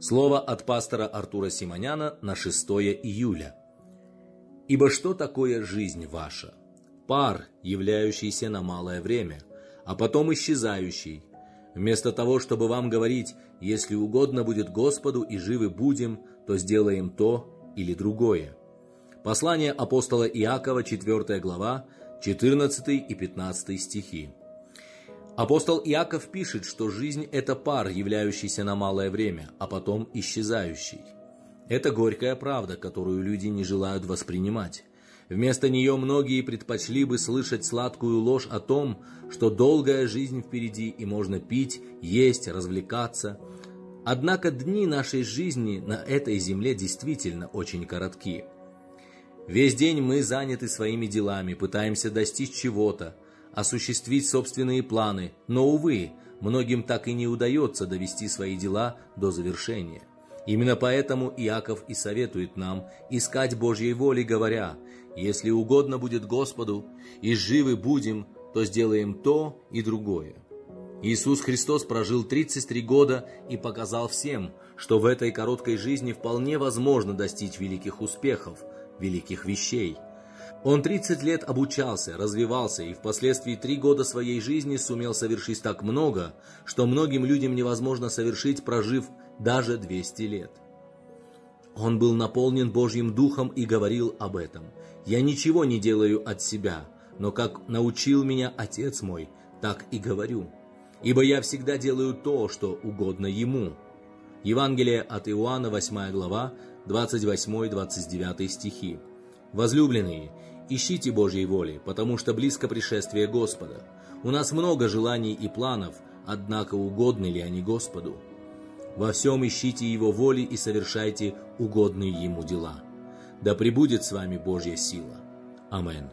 Слово от пастора Артура Симоняна на 6 июля. «Ибо что такое жизнь ваша? Пар, являющийся на малое время, а потом исчезающий. Вместо того, чтобы вам говорить, если угодно будет Господу и живы будем, то сделаем то или другое». Послание апостола Иакова, 4 глава, 14 и 15 стихи. Апостол Иаков пишет, что жизнь – это пар, являющийся на малое время, а потом исчезающий. Это горькая правда, которую люди не желают воспринимать. Вместо нее многие предпочли бы слышать сладкую ложь о том, что долгая жизнь впереди и можно пить, есть, развлекаться. Однако дни нашей жизни на этой земле действительно очень коротки. Весь день мы заняты своими делами, пытаемся достичь чего-то, осуществить собственные планы, но, увы, многим так и не удается довести свои дела до завершения. Именно поэтому Иаков и советует нам искать Божьей воли, говоря, «Если угодно будет Господу, и живы будем, то сделаем то и другое». Иисус Христос прожил 33 года и показал всем, что в этой короткой жизни вполне возможно достичь великих успехов, великих вещей – он 30 лет обучался, развивался и впоследствии три года своей жизни сумел совершить так много, что многим людям невозможно совершить, прожив даже 200 лет. Он был наполнен Божьим Духом и говорил об этом. «Я ничего не делаю от себя, но как научил меня Отец мой, так и говорю. Ибо я всегда делаю то, что угодно Ему». Евангелие от Иоанна, 8 глава, 28-29 стихи. Возлюбленные, ищите Божьей воли, потому что близко пришествие Господа. У нас много желаний и планов, однако угодны ли они Господу? Во всем ищите Его воли и совершайте угодные Ему дела. Да пребудет с вами Божья сила. Аминь.